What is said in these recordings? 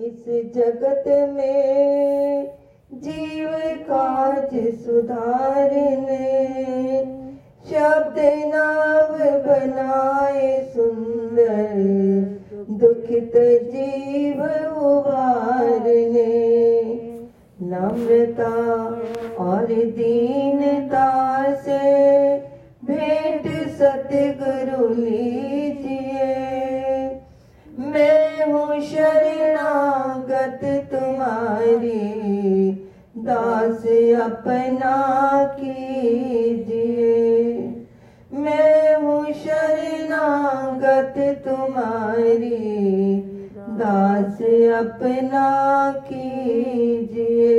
इस जगत में जीव काज सुधारने। शब्द नाव बनाए सुंदर, दुखित जीव उबारने नम्रता और दीनता से भेंट सतगुरु लीजिए दास अपना कीजिए। मैं हूँ शरणागत तुम्हारी। दास अपना कीजिए।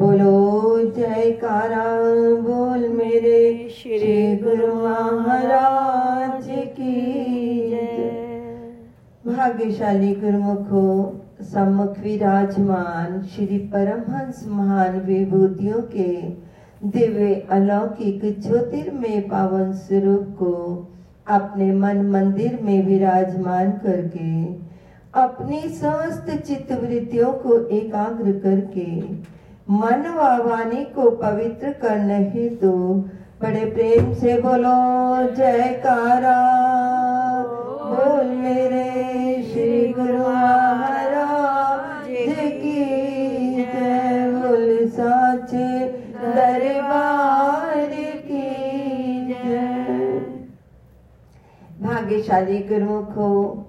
बोलो, जयकारा, बोल मेरे श्री गुरु महाराज की भाग्यशाली गुरुमुखो सम्मुख विराजमान श्री परमहंस महान विभूतियों के दिव्य अलौकिक ज्योतिर्मय पावन स्वरूप को अपने मन मंदिर में विराजमान करके, अपनी समस्त चित्त वृत्तियों को एकाग्र करके, मन वाणी को पवित्र करने हेतु बड़े प्रेम से बोलो, जयकारा। बोल मेरे श्री गुरु भाग्यशाली को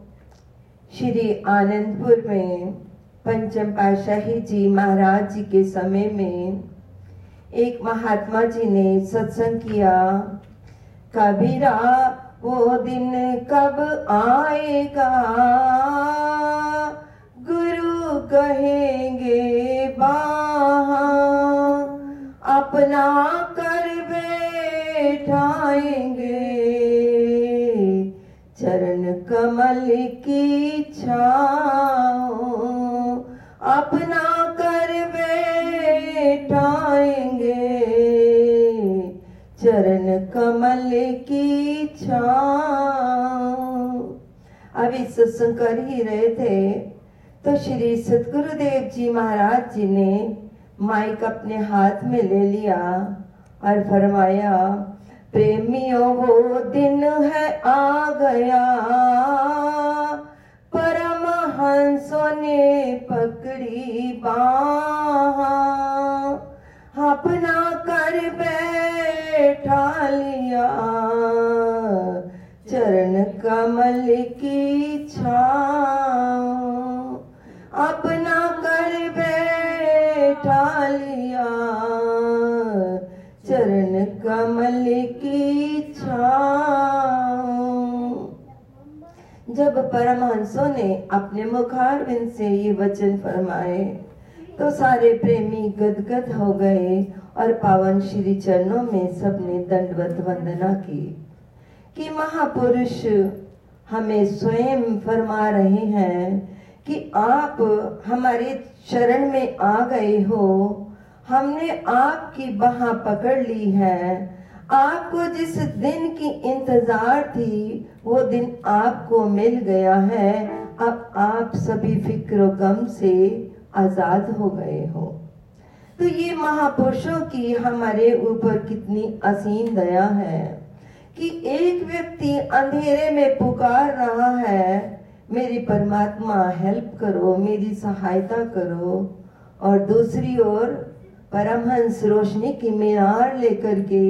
श्री आनंदपुर में पंचम पाशाही जी महाराज जी के समय में एक महात्मा जी ने सत्संग किया। कबीरा, वो दिन कब आएगा? गुरु कहेंगे, बाहा, अपना कर बैठाएँगे। चरण कमल की छाओ अपना कर बैठाएँगे। चरण कमल की छाओ अभी सत्संग कर ही रहे थे तो श्री सतगुरुदेव जी महाराज जी ने माइक अपने हाथ में ले लिया और फरमाया प्रेमियों वो दिन है आ गया। परमहंसों ने पकड़ी बाहा। अपना कर बैठा लिया। चरण कमल की छाओ अपना कर बैठा लिया। चरण कमल की छाओ जब परमहंसों ने अपने मुखारविंद से ये वचन फरमाए तो सारे प्रेमी गदगद हो गए और पावन श्री चरणों में सबने दंडवत वंदना की कि महापुरुष हमें स्वयं फरमा रहे हैं कि आप हमारे शरण में आ गए हो। हमने आपकी बाह पकड़ ली है। आपको जिस दिन की इंतज़ार थी, वो दिन आपको मिल गया है। अब आप सभी फ़िक्र गम से आज़ाद हो गए हो। तो ये महापुरुषों की हमारे ऊपर कितनी असीम दया है कि एक व्यक्ति अंधेरे में पुकार रहा है, मेरी परमात्मा हेल्प करो, मेरी सहायता करो और दूसरी ओर परमहंस रोशनी की मीनार लेकर के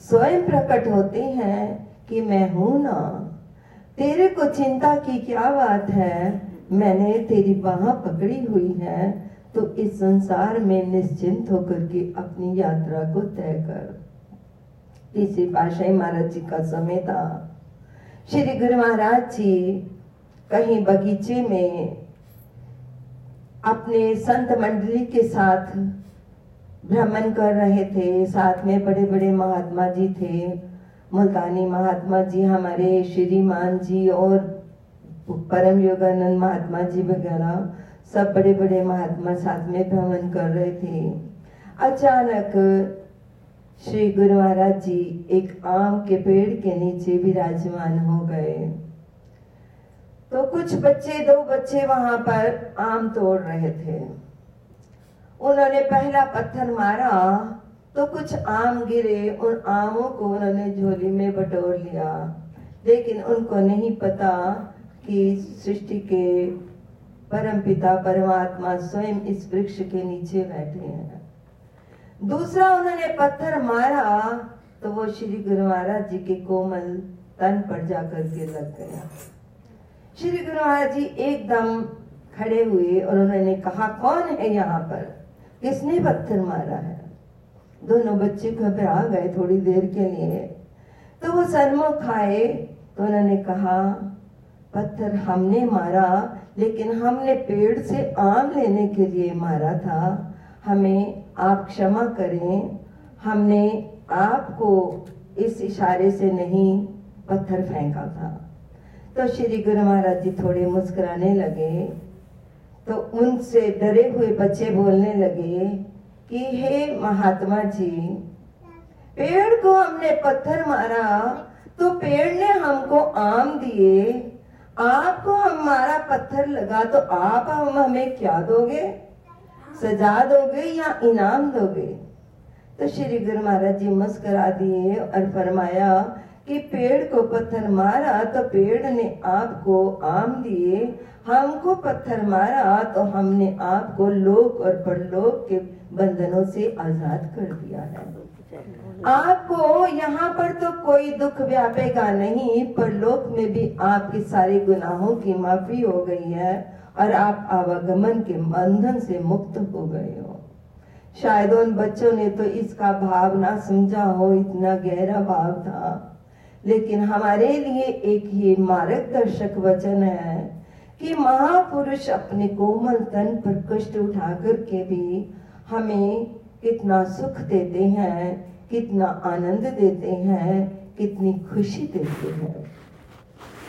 स्वयं प्रकट होते हैं कि मैं हूँ ना। तेरे को चिंता की क्या बात है? मैंने तेरी बाह पकड़ी हुई है तो इस संसार में निश्चिंत होकर के अपनी यात्रा को तय कर। इसी पाशाही महाराज जी का समय था। श्री गुरु महाराज जी कहीं बगीचे में अपने संत मंडली के साथ भ्रमण कर रहे थे, साथ में बड़े बड़े महात्मा जी थे। मुल्तानी महात्मा जी, हमारे श्रीमान जी और परम योगानंद महात्मा जी वगैरह, सब बड़े बड़े महात्मा साथ में भ्रमण कर रहे थे। अचानक श्री गुरु महाराज जी एक आम के पेड़ के नीचे विराजमान हो गए। तो कुछ बच्चे, दो बच्चे वहाँ पर आम तोड़ रहे थे। उन्होंने पहला पत्थर मारा तो कुछ आम गिरे, उन आमों को उन्होंने झोली में बटोर लिया। लेकिन उनको नहीं पता कि सृष्टि के परम पिता परमात्मा स्वयं इस वृक्ष के नीचे बैठे हैं। दूसरा उन्होंने पत्थर मारा तो वो श्री गुरु महाराज जी के कोमल तन पर जाकर के लग गया। श्री गुरु महाराज जी एकदम खड़े हुए और उन्होंने कहा, कौन है यहाँ पर? किसने पत्थर मारा है। दोनों बच्चे घबरा गए थोड़ी देर के लिए। तो वो सन्मुख आए तो उन्होंने कहा, पत्थर हमने मारा, लेकिन हमने पेड़ से आम लेने के लिए मारा था। हमें आप क्षमा करें। हमने आपको इस इशारे से नहीं पत्थर फेंका था। तो श्री गुरु महाराज जी थोड़े मुस्कुराने लगे। तो उनसे डरे हुए बच्चे बोलने लगे कि, हे महात्मा जी, पेड़ को हमने पत्थर मारा तो पेड़ ने हमको आम दिए। आपको हमारा पत्थर लगा तो आप हम हमें क्या दोगे? सजा दोगे या इनाम दोगे? तो श्री गुरु महाराज जी मुस्करा दिए और फरमाया कि पेड़ को पत्थर मारा तो पेड़ ने आपको आम दिए। हमको पत्थर मारा तो हमने आपको लोक और परलोक के बंधनों से आज़ाद कर दिया है। आपको यहाँ पर तो कोई दुख व्यापेगा नहीं पर लोक में भी आपके सारे गुनाहों की माफ़ी हो गई है और आप आवागमन के बंधन से मुक्त हो गए हो। शायद उन बच्चों ने तो इसका भाव ना समझा हो, इतना गहरा भाव था। लेकिन हमारे लिए एक ये मार्गदर्शक वचन है कि महापुरुष अपने कोमल तन पर कष्ट उठा करके भी हमें कितना सुख देते हैं, कितना आनंद देते हैं, कितनी खुशी देते हैं।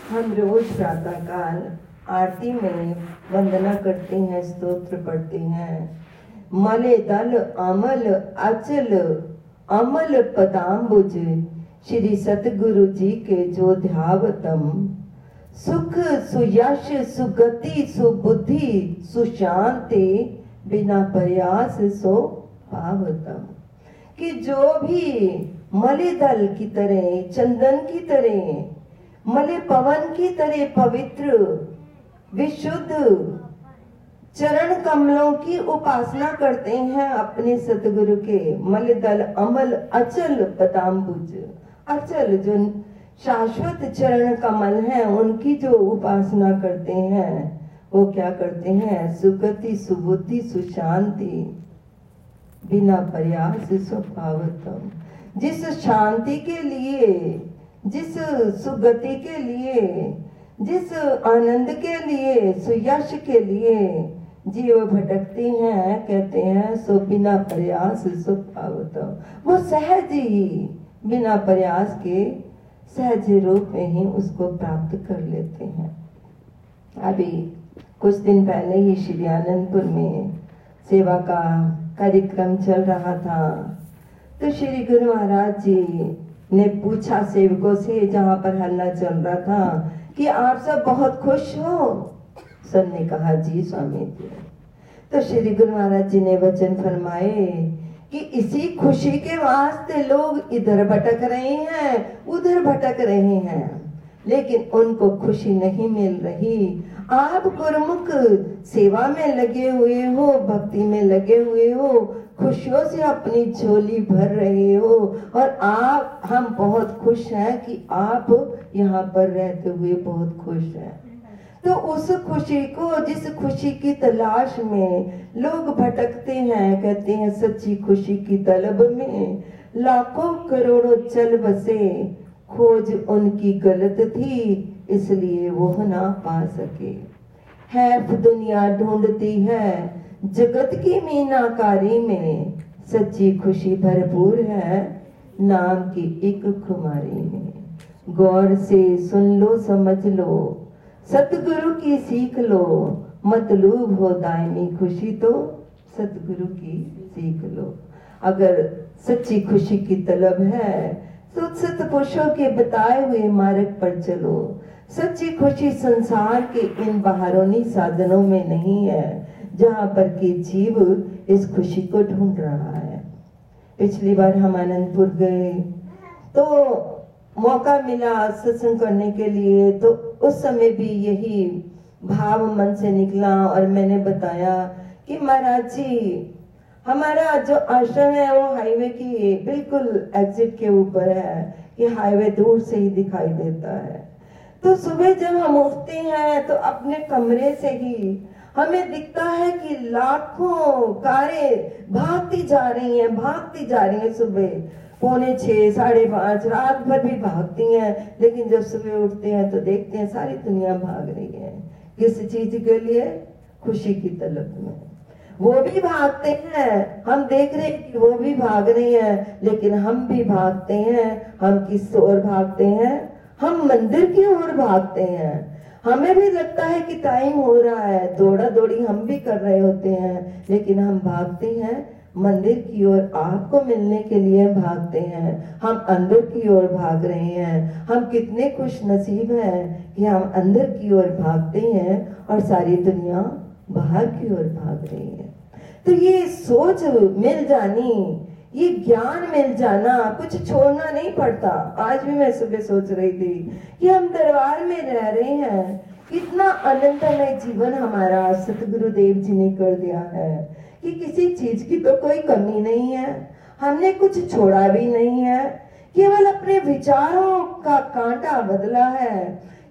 हम रोज प्रातः काल आरती में वंदना करते हैं, स्तोत्र पढ़ते हैं। मले दल, अमल, अचल, अमल पदाम्बुज श्री सतगुरु जी के जो ध्यावतम, सुख सुयश, सुगति, सुबुद्धि, सुशांति बिना प्रयास सो पावतम कि जो भी मले दल की तरह, चंदन की तरह, मले पवन की तरह पवित्र, विशुद्ध चरण कमलों की उपासना करते हैं अपने सतगुरु के, मल दल अमल अचल पदाम्बुज अचल जो शाश्वत चरण कमल है, उनकी जो उपासना करते हैं, वो क्या करते हैं? सुगति, सुबुद्धि, सुशांति, बिना प्रयास, स्वभावतम। जिस शांति के लिए, जिस सुगति के लिए, जिस आनंद के लिए, सुयश के लिए जीव भटकती हैं, कहते हैं, सो बिना प्रयास, स्वभावतम। वो सहज ही बिना प्रयास के सहज रूप में ही उसको प्राप्त कर लेते हैं। अभी कुछ दिन पहले ही श्री आनंदपुर में सेवा का कार्यक्रम चल रहा था। तो श्री गुरु महाराज जी ने पूछा सेवकों से, जहाँ पर हल्ला चल रहा था, कि आप सब बहुत खुश हो? सबने कहा, जी, स्वामी जी। तो श्री गुरु महाराज जी ने वचन फरमाए कि इसी खुशी के वास्ते लोग इधर भटक रहे हैं, उधर भटक रहे हैं। लेकिन उनको खुशी नहीं मिल रही। आप गुरमुख सेवा में लगे हुए हो, भक्ति में लगे हुए हो, खुशियों से अपनी झोली भर रहे हो, और आप, हम बहुत खुश हैं कि आप यहाँ पर रहते हुए बहुत खुश हैं। तो उस खुशी को, जिस खुशी की तलाश में लोग भटकते हैं, कहते हैं सच्ची खुशी की तलब में लाखों करोड़ों चल बसे, खोज उनकी गलत थी, इसलिए वो ना पा सके। हैफ दुनिया ढूंढती है, जगत की मीनाकारी में सच्ची खुशी भरपूर है, नाम की एक खुमारी में। गौर से सुन लो, समझ लो सतगुरु की सीख लो मतलूब हो दायमी खुशी तो सतगुरु की सीख लो। अगर सच्ची खुशी की तलब है तो सतपुरुषों के बताए हुए मार्ग पर चलो। सच्ची खुशी संसार के इन बाहरोनी साधनों में नहीं है, जहाँ पर कि जीव इस खुशी को ढूंढ रहा है। पिछली बार हम आनंदपुर गए तो मौका मिला सत्संग करने के लिए तो उस समय भी यही भाव मन से निकला और मैंने बताया कि महाराज जी, हमारा जो आश्रम है वो हाईवे की बिल्कुल एग्जिट के ऊपर है कि हाईवे दूर से ही दिखाई देता है। तो सुबह जब हम उठते हैं तो अपने कमरे से ही हमें दिखता है कि लाखों कारें भागती जा रही हैं, भागती जा रही हैं सुबह। पौने छह साढ़े पाँच, रात भर भी भागती हैं, लेकिन जब सुबह उठते हैं तो देखते हैं सारी दुनिया भाग रही है। किस चीज़ के लिए? खुशी की तलब में। वो भी भागते हैं। हम देख रहे हैं कि वो भी भाग रही हैं, लेकिन हम भी भागते हैं। हम किस ओर भागते हैं? हम मंदिर की ओर भागते हैं। हमें भी लगता है कि टाइम हो रहा है। दौड़ा दौड़ी हम भी कर रहे होते हैं, लेकिन हम भागते हैं मंदिर की ओर आपको मिलने के लिए भागते हैं। हम अंदर की ओर भाग रहे हैं। हम कितने खुश नसीब हैं कि हम अंदर की ओर भागते हैं और सारी दुनिया बाहर की ओर भाग रही है। तो ये सोच मिल जानी, ये ज्ञान मिल जाना, कुछ छोड़ना नहीं पड़ता। आज भी मैं सुबह सोच रही थी कि हम दरबार में रह रहे हैं। कितना अनंतमय जीवन हमारा सतगुरु देव जी ने कर दिया है। कि किसी चीज़ की तो कोई कमी नहीं है। हमने कुछ छोड़ा भी नहीं है। केवल अपने विचारों का कांटा बदला है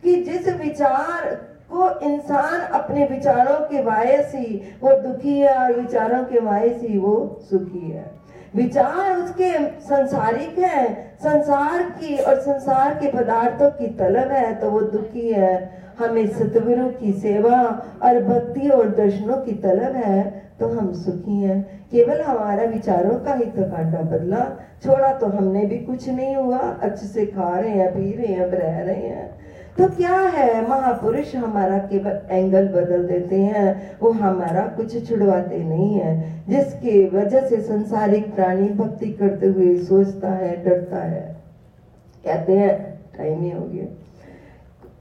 कि जिस विचार को इंसान अपने विचारों के वायस ही वो दुखी है और विचारों के वायस ही वो सुखी है। विचार उसके संसारिक है। संसार की और संसार के पदार्थों की तलब है तो वो दुखी है। हमें सतगुरु की सेवा और भक्ति और दर्शनों की तलब है। तो हम सुखी हैं। केवल हमारा विचारों का ही तो कांटा बदला। छोड़ा तो हमने भी कुछ नहीं हुआ। अच्छे से खा रहे हैं, पी रहे हैं रह रहे हैं। तो क्या है? महापुरुष हमारा केवल एंगल बदल देते हैं। वो हमारा कुछ छुड़वाते नहीं है। जिसके वजह से संसारिक प्राणी भक्ति करते हुए सोचता है, डरता है। कहते हैं, टाइम ही हो गया।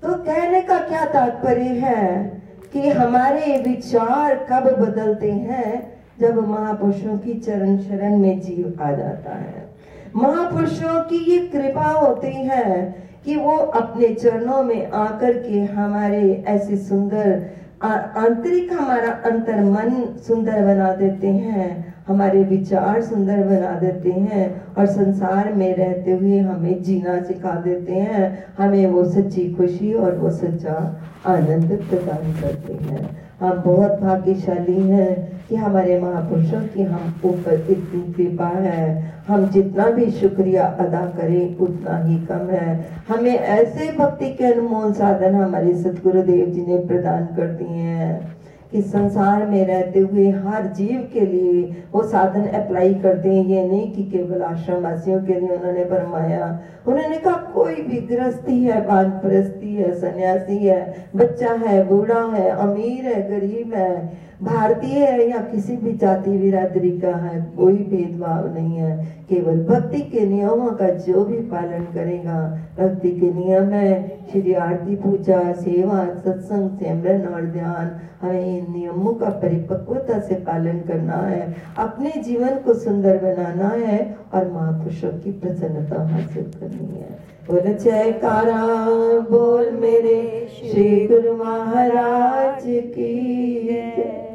तो कहने का क्या तात्पर्य है? कि हमारे विचार कब बदलते हैं जब महापुरुषों की चरण शरण में जीव आ जाता है। महापुरुषों की ये कृपा होती है कि वो अपने चरणों में आकर के हमारे ऐसे सुंदर आंतरिक हमारा अंतर मन सुंदर बना देते हैं। हमारे विचार सुंदर बना देते हैं और संसार में रहते हुए हमें जीना सिखा देते हैं। हमें वो सच्ची खुशी और वो सच्चा आनंद प्रदान करते हैं। हम बहुत भाग्यशाली हैं कि हमारे महापुरुषों की हम ऊपर इतनी कृपा है। हम जितना भी शुक्रिया अदा करें, उतना ही कम है। हमें ऐसे भक्ति के अनमोल साधन हमारे सतगुरुदेव जी ने प्रदान कर दिए हैं। कि संसार में रहते हुए हर जीव के लिए वो साधन अप्लाई करते हैं। ये नहीं कि केवल आश्रम वासियों के लिए उन्होंने फरमाया। उन्होंने कहा, कोई भी गृहस्थी है बानप्रस्ती है, सन्यासी है, बच्चा है, बूढ़ा है, अमीर है, गरीब है भारतीय है या किसी भी जाति, बिरादरी का है, कोई भेदभाव नहीं है। केवल भक्ति के नियमों का जो भी पालन करेगा, भक्ति के नियम है। श्री आरती पूजा, सेवा, सत्संग, सिमरन और ध्यान, हमें इन नियमों का परिपक्वता से पालन करना है। अपने जीवन को सुंदर बनाना है और महापुरुषों की प्रसन्नता हासिल करनी है। बोल, जयकारा, बोल मेरे श्री गुरु महाराज की जय।